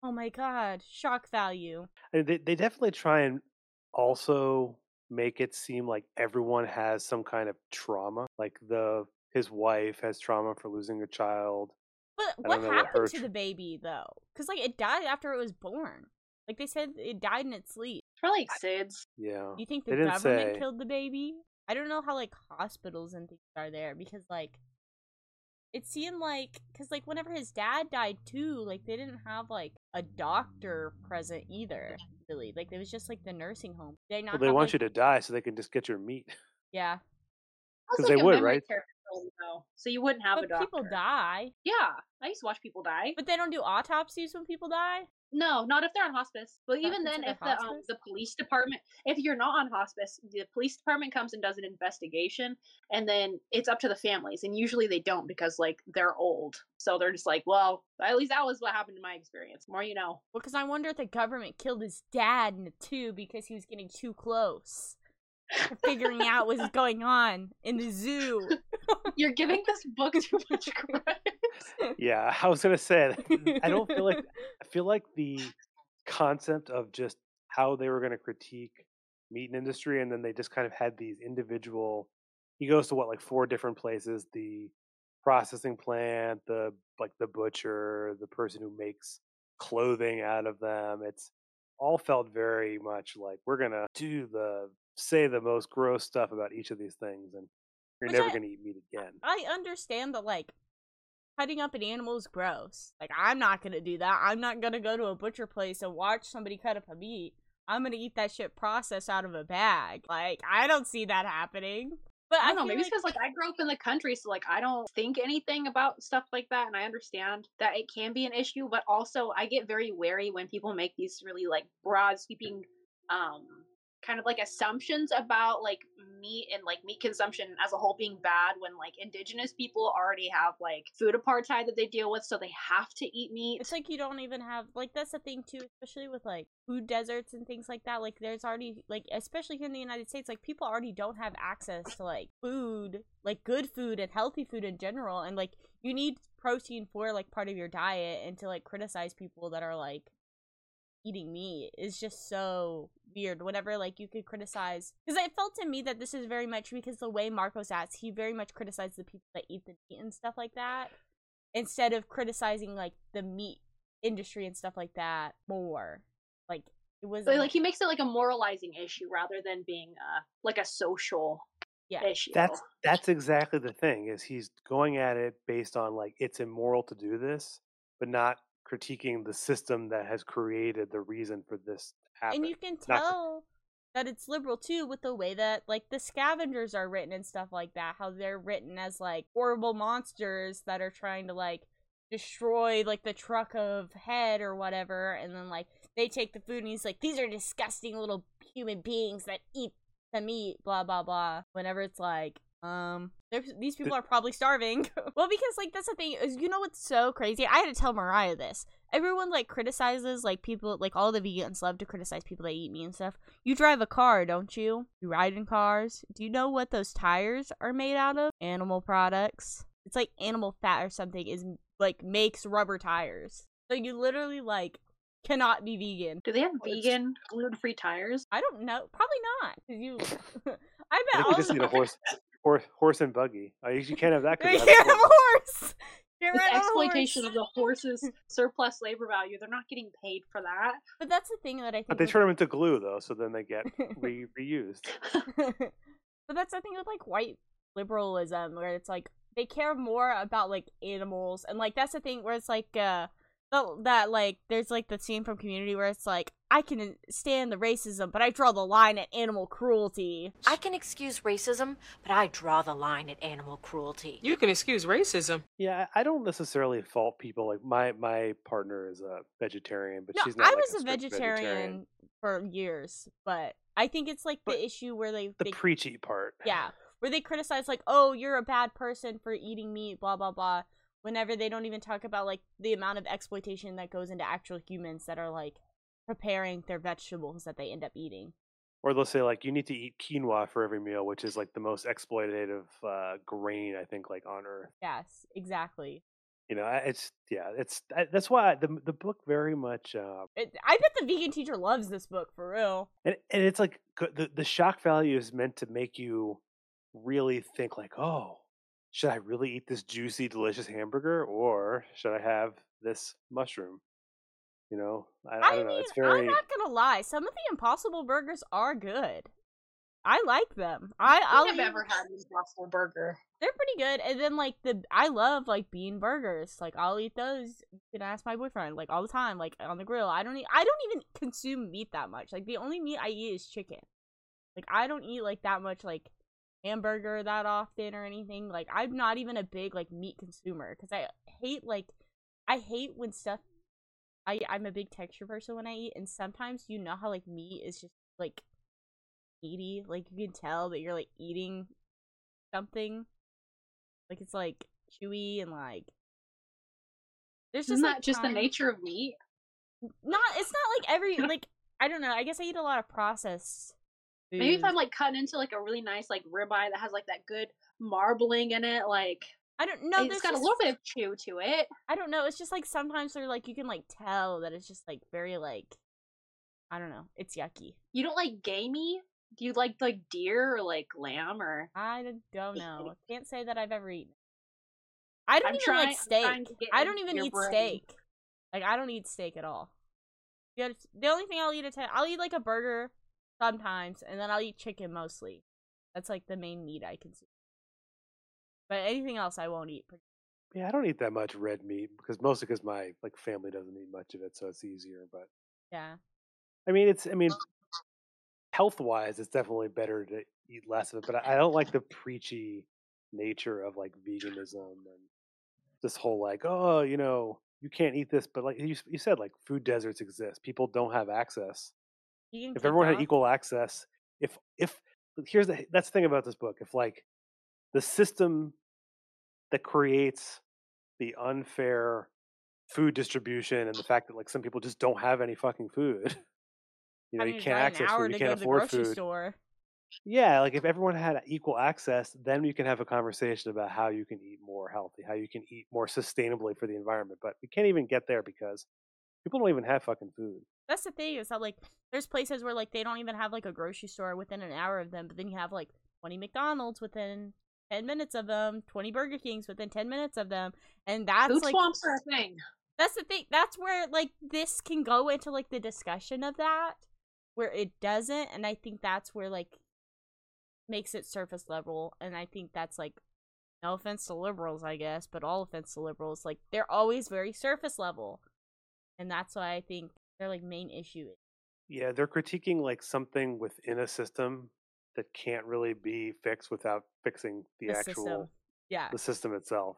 oh my god, shock value. I mean, they they definitely try and also make it seem like everyone has some kind of trauma. Like the his wife has trauma for losing a child. But I what don't know what happened her to tr- the baby though? Because like it died after it was born. Like they said, it died in its sleep. It's probably like SIDS. Yeah. You think the government say. killed the baby? I don't know how like hospitals and things are there because like it seemed like because like whenever his dad died too, like they didn't have like a doctor present either. Really, like it was just like the nursing home. They not Well, they have, want like- you to die so they can just get your meat. Yeah, Also, 'Cause they like a would, memory right? care facility, though, so you wouldn't have a doctor. people die. Yeah, I used to watch people die. But they don't do autopsies when people die. No, not if they're on hospice. But even then, if the um, the police department, if you're not on hospice, the police department comes and does an investigation, and then it's up to the families. And usually they don't because like they're old, so they're just like, well, at least that was what happened in my experience. More you know. Well, because I wonder if the government killed his dad in the too because he was getting too close figuring out what's going on in the zoo. You're giving this book too much credit. Yeah, I was gonna say. I don't feel like I feel like the concept of just how they were going to critique meat and industry, and then they just kind of had these individual. He goes to what like four different places: the processing plant, the like the butcher, the person who makes clothing out of them. It's all felt very much like we're gonna do the say the most gross stuff about each of these things, and you're Which never I- gonna eat meat again. I understand that like cutting up an animal is gross. Like I'm not gonna do that. I'm not gonna go to a butcher place and watch somebody cut up a meat. I'm gonna eat that shit processed out of a bag. Like I don't see that happening. But I I, don't know. feel Maybe it's because like I grew up in the country, so like I don't think anything about stuff like that, and I understand that it can be an issue. But also, I get very wary when people make these really like broad, sweeping, um, kind of like assumptions about like meat and like meat consumption as a whole being bad when like indigenous people already have like food apartheid that they deal with, so they have to eat meat. it's like you don't even have like that's the thing too, especially with like food deserts and things like that. Like there's already like especially here in the United States, like people already don't have access to like food, like good food and healthy food in general, and like you need protein for like part of your diet, and to like criticize people that are like eating meat is just so weird whenever like you could criticize because it felt to me that this is very much because the way marcos acts he very much criticized the people that eat the meat and stuff like that instead of criticizing like the meat industry and stuff like that more like it was So like he makes it like a moralizing issue rather than being uh like a social Yeah. issue. That's that's exactly the thing is he's going at it based on like it's immoral to do this, but not critiquing the system that has created the reason for this happen. and you can tell that it's liberal too with the way that like the scavengers are written and stuff like that how they're written as like horrible monsters that are trying to like destroy like the truck of head or whatever and then like they take the food and he's like these are disgusting little human beings that eat the meat blah blah blah whenever it's like um these people are probably starving. Well because like that's the thing is you know what's so crazy? I had to tell mariah this. Everyone like criticizes like people like all the vegans love to criticize people that eat meat and stuff. You drive a car don't you? You ride in cars. Do you know what those tires are made out of? Animal products. It's like animal fat or something is like makes rubber tires. So you literally like cannot be vegan. Do they have Well, it's- vegan gluten-free tires? i don't know. Probably not. You i I bet think all you just the- need a horse, horse, horse and buggy. I you can't have that. you can't have a horse. horse Get This rid of exploitation horse. of the horse's surplus labor value. They're not getting paid for that. But that's the thing that I think. But they turn them into glue though, so then they get re- reused. but that's the thing with like white liberalism, where it's like they care more about like animals, and like that's the thing where it's like uh the- that like there's like the scene from Community where it's like I can stand the racism, but I draw the line at animal cruelty. I can excuse racism, but I draw the line at animal cruelty. You can excuse racism. Yeah, I I don't necessarily fault people. Like my my partner is a vegetarian, but No, she's not. I like, was a strict vegetarian, for years, but I think it's like the issue where they, The they preachy part. Yeah, where they criticize like, "Oh, you're a bad person for eating meat," blah blah blah. Whenever they don't even talk about like the amount of exploitation that goes into actual humans that are like preparing their vegetables that they end up eating. Or they'll say like you need to eat quinoa for every meal, which is like the most exploitative uh, grain I think like on earth. Yes, exactly. You know, it's yeah, it's that's why the the book very much uh, It, I bet the vegan teacher loves this book for real. and and it's like the the shock value is meant to make you really think like, oh, should I really eat this juicy, delicious hamburger, or should I have this mushroom? You know, I, I I, don't know. It's very I'm not gonna lie. Some of the Impossible burgers are good. I like them. I I'll I've eat- ever had an Impossible Burger. they're pretty good. And then like the I love like bean burgers. Like I'll eat those. You can ask my boyfriend like all the time, like on the grill. I don't eat. I don't even consume meat that much. Like the only meat I eat is chicken. Like I don't eat like that much like hamburger that often or anything. Like I'm not even a big like meat consumer because I hate like I hate when stuff. I I'm a big texture person when I eat, and sometimes you know how like meat is just like meaty. Like you can tell that you're like eating something. Like it's like chewy and like there's just Isn't like just the nature of meat? Not it's not like every like I don't know. I guess I eat a lot of processed. Maybe if. Mm. I'm like cutting into like a really nice like ribeye that has like that good marbling in it, like I don't know. it's got a little bit of chew to it. I don't know. It's just like sometimes they're like you can like tell that it's just like very like I don't know. It's yucky. You don't like gamey? Do you like like deer or like lamb or? I don't know. Can't say that I've ever eaten. I don't I'm even trying- like steak. trying to get I don't even eat brain. steak. Like I don't eat steak at all. The only thing I'll eat at I'll eat like a burger sometimes, and then I'll eat chicken mostly. That's like the main meat I consume. But anything else I won't eat. Yeah, I don't eat that much red meat because mostly because my like family doesn't eat much of it, so it's easier. But Yeah. I mean, it's I mean, health wise, it's definitely better to eat less of it. But I, I don't like the preachy nature of like veganism and this whole like, oh, you know, you can't eat this. But like you, you said, like food deserts exist. People don't have access. You If everyone had equal access, if if here's the that's the thing about this book. If like the system that creates the unfair food distribution and the fact that like some people just don't have any fucking food. You know, you can't access food, you can't afford food. store. Yeah, like if everyone had equal access, then we can have a conversation about how you can eat more healthy, how you can eat more sustainably for the environment. But we can't even get there because people don't even have fucking food. That's the thing is that like there's places where like they don't even have like a grocery store within an hour of them, but then you have like 20 McDonald's within 10 minutes of them, 20 Burger Kings within 10 minutes of them, and that's Food like swamps are a thing. that's the thing. That's where like this can go into like the discussion of that, where it doesn't, and I think that's where like makes it surface level, and I think that's like no offense to liberals, I guess, but all offense to liberals, like they're always very surface level, and that's why I think their like main issue is Yeah, they're critiquing like something within a system that can't really be fixed without fixing the, the actual system. Yeah, the system itself.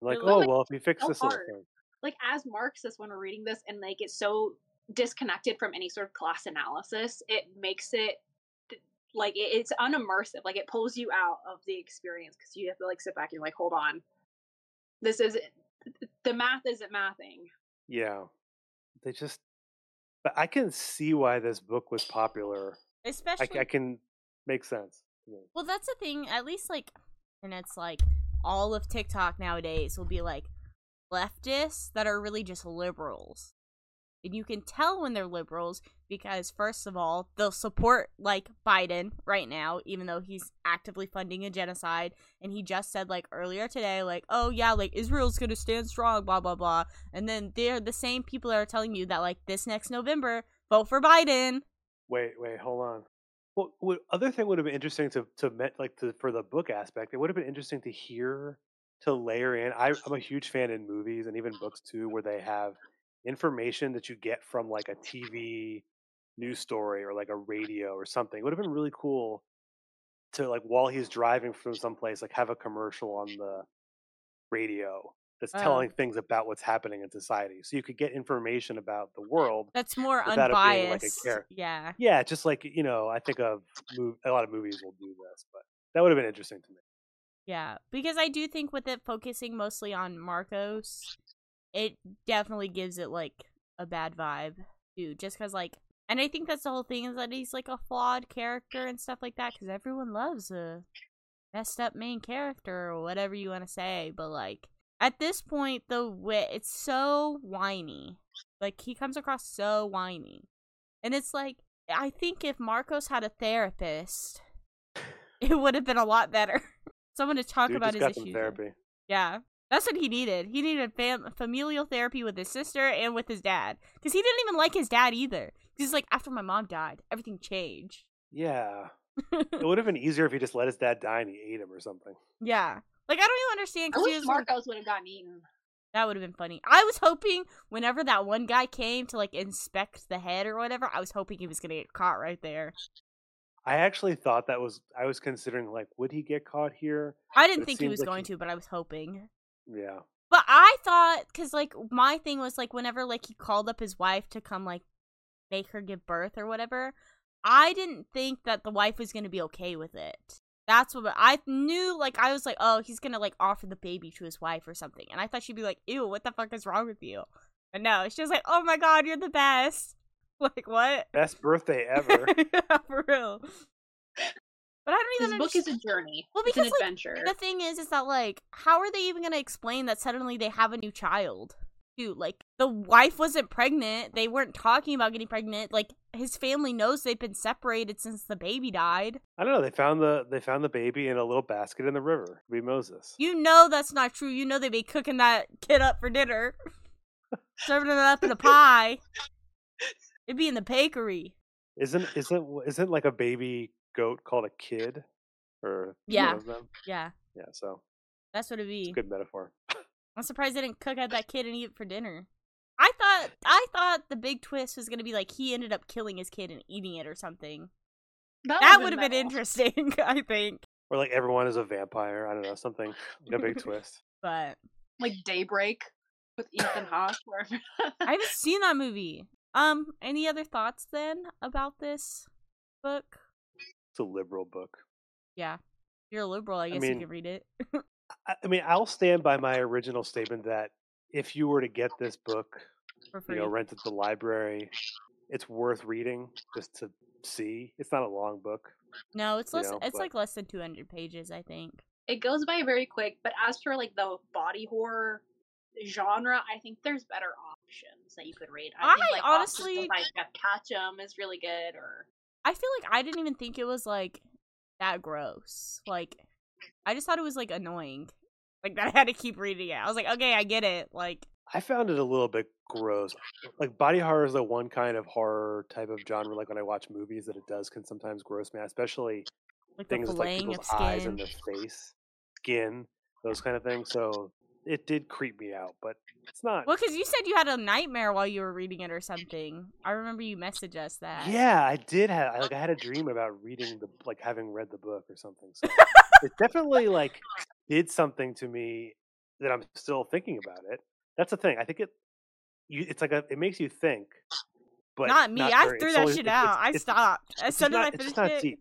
Like, oh like, well, if you fix so this thing, Like as Marxists, when we're reading this, and like it's so disconnected from any sort of class analysis, it makes it like it's unimmersive. Like it pulls you out of the experience because you have to like sit back and like, hold on, this is the math isn't mathing. yeah, they just. But I can see why this book was popular. Especially I can make sense. me. Well, that's the thing. At least like, and it's like all of TikTok nowadays will be like leftists that are really just liberals, and you can tell when they're liberals because first of all, they'll support like Biden right now, even though he's actively funding a genocide, and he just said like earlier today, like, oh yeah, like Israel's gonna stand strong, blah blah blah, and then they're the same people that are telling you that like this next November, vote for Biden. Wait, wait, hold on. Well, what, other thing would have been interesting to to met like to for the book aspect. It would have been interesting to hear to layer in. I, I'm a huge fan in movies and even books too, where they have information that you get from like a TV news story or like a radio or something. It would have been really cool to like while he's driving from someplace, like have a commercial on the radio that's Oh. telling things about what's happening in society, so you could get information about the world That's more Without it being, like, a unbiased. char- yeah. yeah, just like you know, I think of mov- a lot of movies will do this, but that would have been interesting to me. Yeah, because I do think with it focusing mostly on Marcos, it definitely gives it like a bad vibe too. Just because like, and I think that's the whole thing is that he's like a flawed character and stuff like that. Because everyone loves a messed up main character or whatever you want to say. But like at this point, the way it's so whiny. Like he comes across so whiny, and it's like I think if Marcos had a therapist, it would have been a lot better. Someone to talk Dude about his got issues. some therapy. Yeah. That's what he needed. He needed fam- familial therapy with his sister and with his dad. Because he didn't even like his dad either. He's like, after my mom died, everything changed. Yeah, it would have been easier if he just let his dad die and he ate him or something. yeah. Like, I don't even understand. I Because wish was like, Marcos would have gotten eaten. that would have been funny. I was hoping whenever that one guy came to, like, inspect the head or whatever, I was hoping he was going to get caught right there. I actually thought that was I was considering like, would he get caught here? I didn't think he was like going he- to, but I was hoping. Yeah, But I thought, because, like, my thing was, like, whenever, like, he called up his wife to come, like, make her give birth or whatever, I didn't think that the wife was going to be okay with it. That's what I knew, like, I was like, oh, he's going to, like, offer the baby to his wife or something. And I thought she'd be like, ew, what the fuck is wrong with you? But no, she was like, oh my god, you're the best. Like, what? best birthday ever. yeah, for real. But I don't This even book is a journey. Well, it's an because, like, adventure. the thing is, is that like, how are they even gonna explain that suddenly they have a new child? Dude, like the wife wasn't pregnant. They weren't talking about getting pregnant. Like his family knows they've been separated since the baby died. I don't know. They found the they found the baby in a little basket in the river. Be Moses. You know that's not true. You know they've been cooking that kid up for dinner, serving it up in a pie. It'd be in the bakery. Isn't isn't isn't like a baby goat called a kid or Yeah. one of them? Yeah, Yeah. So that's what it'd it's be. a good metaphor. I'm surprised they didn't cook out that kid and eat it for dinner. I thought I thought the big twist was gonna be like he ended up killing his kid and eating it or something. That would've would have been metal. interesting, I think. Or like everyone is a vampire. I don't know something. a big twist. But Like Daybreak with Ethan Hawke. I haven't seen that movie. Um, any other thoughts then about this book? It's a liberal book. Yeah. You're a liberal, I guess mean, you can read it. I, I mean, I'll stand by my original statement that if you were to get this book, you know, rent it at the library, it's worth reading just to see. It's not a long book. no, it's less know, it's but- like less than two hundred pages, I think. it goes by very quick, but as for like the body horror genre, I think there's better options that you could read. I, think like honestly- options like Jeff Ketchum is really good, or I feel like I didn't even think it was like that gross. Like I just thought it was like annoying. Like that I had to keep reading it. I was like, okay, I get it. Like I found it a little bit gross. Like body horror is the one kind of horror type of genre. Like when I watch movies, that it does can sometimes gross me, out, especially like things with like people's eyes and their face, skin, those kind of things. So it did creep me out, but it's not. Well, because you said you had a nightmare while you were reading it or something. I remember you messaged us that. Yeah, I did have like I had a dream about reading the like having read the book or something. So it definitely like did something to me that I'm still thinking about it. That's the thing. I think it you it's like a, it makes you think. But not me. I very- threw that shit it's- out. I it's- stopped as soon as I finished it. deep.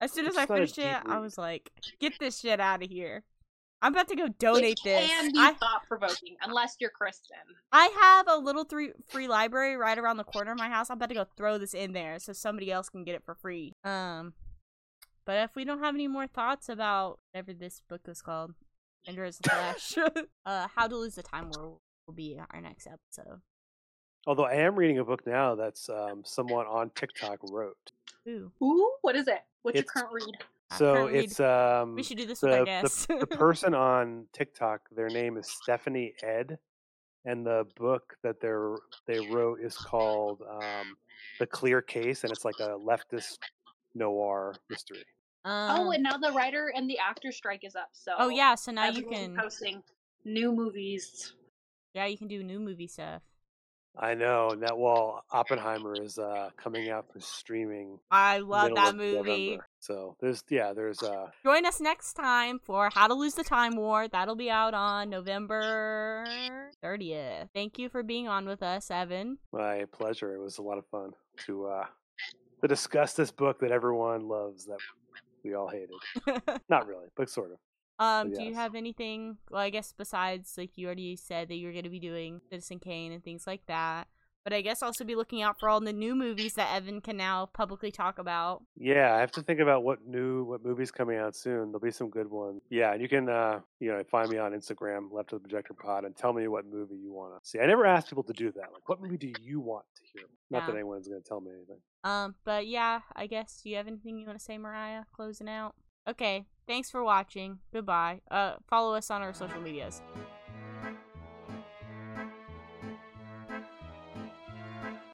As soon as I not finished it, deep I was like, "Get this shit out of here." I'm about to go it donate this. can be I thought provoking unless you're Kristen. I have a little three free library right around the corner of my house. I'm about to go throw this in there so somebody else can get it for free. Um, but if we don't have any more thoughts about whatever this book is called, Ender is Flash, uh, How to Lose the Time will will be our next episode. Although I am reading a book now that's um, someone on TikTok wrote. Ooh, Ooh, what is it? What's your current read? I So can't read. it's um we should do this with our the, guests. the, the person on TikTok, their name is Stephanie Ed, and the book that they're they wrote is called um, "The Clear Case," and it's like a leftist noir mystery. um, oh, and now the writer and the actor strike is up. So oh yeah, so now you can posting new movies. yeah you can do new movie stuff. I know. And that wall Oppenheimer is uh, coming out for streaming. I love that movie. November. So there's yeah, there's uh Join us next time for How to Lose the Time War. That'll be out on November 30th. Thank you for being on with us, Evan. my pleasure. It was a lot of fun to uh to discuss this book that everyone loves that we all hated. Not really, but sort of. Um, do you have anything, well, I guess besides, like, you already said that you were going to be doing Citizen Kane and things like that. But I guess also be looking out for all the new movies that Evan can now publicly talk about. Yeah, I have to think about what new what movies coming out soon. There'll be some good ones. Yeah, and you can uh you know find me on Instagram, left of the projector pod, and tell me what movie you want to see. I never ask people to do that. Like, what movie do you want to hear? Not that anyone's going to tell me anything. Um, but yeah, I guess do you have anything you want to say, Mariah? Closing out. Okay, thanks for watching. Goodbye. Uh, follow us on our social medias.